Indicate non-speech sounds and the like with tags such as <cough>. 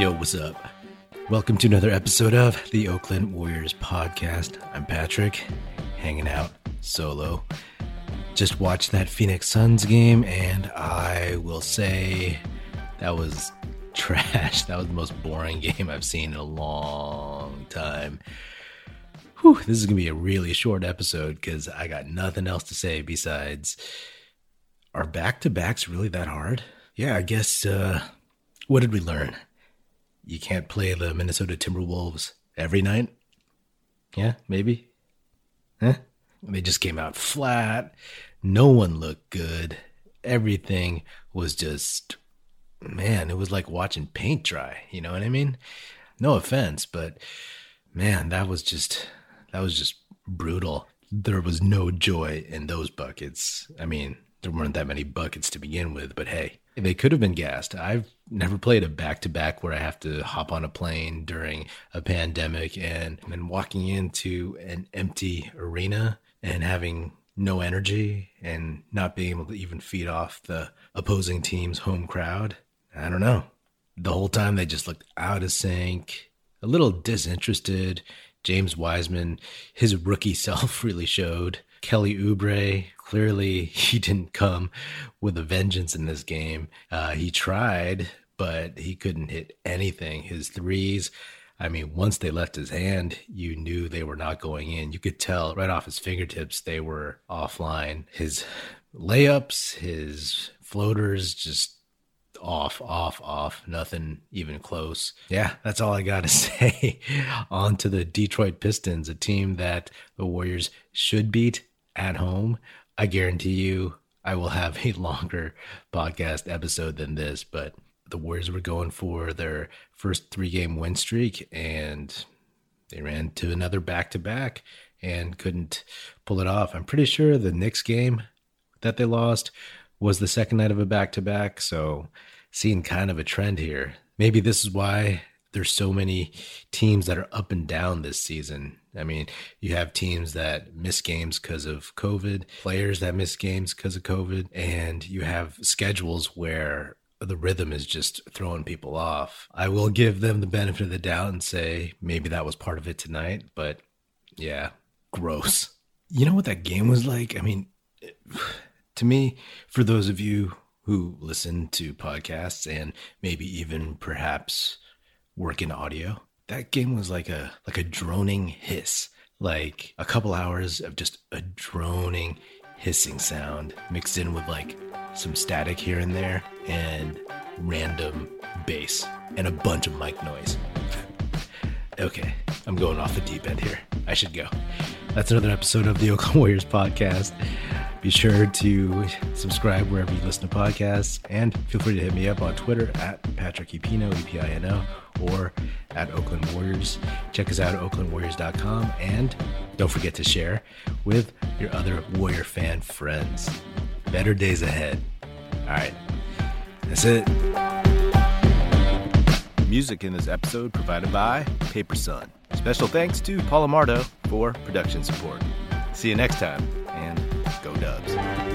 Yo, what's up? Welcome to another episode of the Oakland Warriors podcast. I'm Patrick, hanging out solo. Just watched that Phoenix Suns game, and I will say that was <laughs> trash. That was the most boring <laughs> game I've seen in a long time. Whew, this is going to be a really short episode because I got nothing else to say besides are back to backs really that hard? Yeah, I guess, uh, what did we learn? You can't play the Minnesota Timberwolves every night? Yeah, maybe? Huh? They just came out flat. No one looked good. Everything was just, man, it was like watching paint dry. You know what I mean? No offense, but man, that was just, that was just brutal. There was no joy in those buckets. I mean, there weren't that many buckets to begin with, but hey, they could have been gassed. I've never played a back to back where I have to hop on a plane during a pandemic and then walking into an empty arena and having no energy and not being able to even feed off the opposing team's home crowd. I don't know. The whole time they just looked out of sync, a little disinterested. James Wiseman, his rookie <laughs> self really showed. Kelly Oubre, clearly <laughs> he didn't come with a vengeance in this game. Uh, he tried, but he couldn't hit anything. His threes, I mean, once they left his hand, you knew they were not going in. You could tell right off his fingertips they were offline. His layups, his floaters, just off, off, off, nothing even close. Yeah, that's all I got to <laughs> say. On to the Detroit Pistons, a team that the Warriors should beat at home. I guarantee you I will have a <laughs> longer podcast episode than this, but the Warriors were going for their first three game win streak and they ran to another back to back and couldn't pull it off. I'm pretty sure the Knicks game that they lost was the second night of a back to back. So, seeing kind of a trend here. Maybe this is why there's so many teams that are up and down this season. I mean, you have teams that miss games because of COVID, players that miss games because of COVID, and you have schedules where the rhythm is just throwing people off. I will give them the benefit of the doubt and say maybe that was part of it tonight, but yeah, gross. You know what that game was like? I mean, <sighs> to me, for those of you who listen to podcasts and maybe even perhaps work in audio, that game was like a like a droning hiss, like a couple hours of just a droning hissing sound mixed in with like some static here and there and random bass and a bunch of mic noise. <laughs> okay, I'm going off the deep end here. I should go. That's another episode of the <laughs> Oakland Warriors podcast. Be sure to subscribe wherever you listen to podcasts and feel free to hit me up on Twitter at Patrick Epino, E-P-I-N-O, or at Oakland Warriors. Check us out at oaklandwarriors.com and don't forget to share with your other Warrior fan friends. Better days ahead. All right, that's it. Music in this episode provided by Paper Sun. Special thanks to Paul Amardo for production support. See you next time, and go Dubs.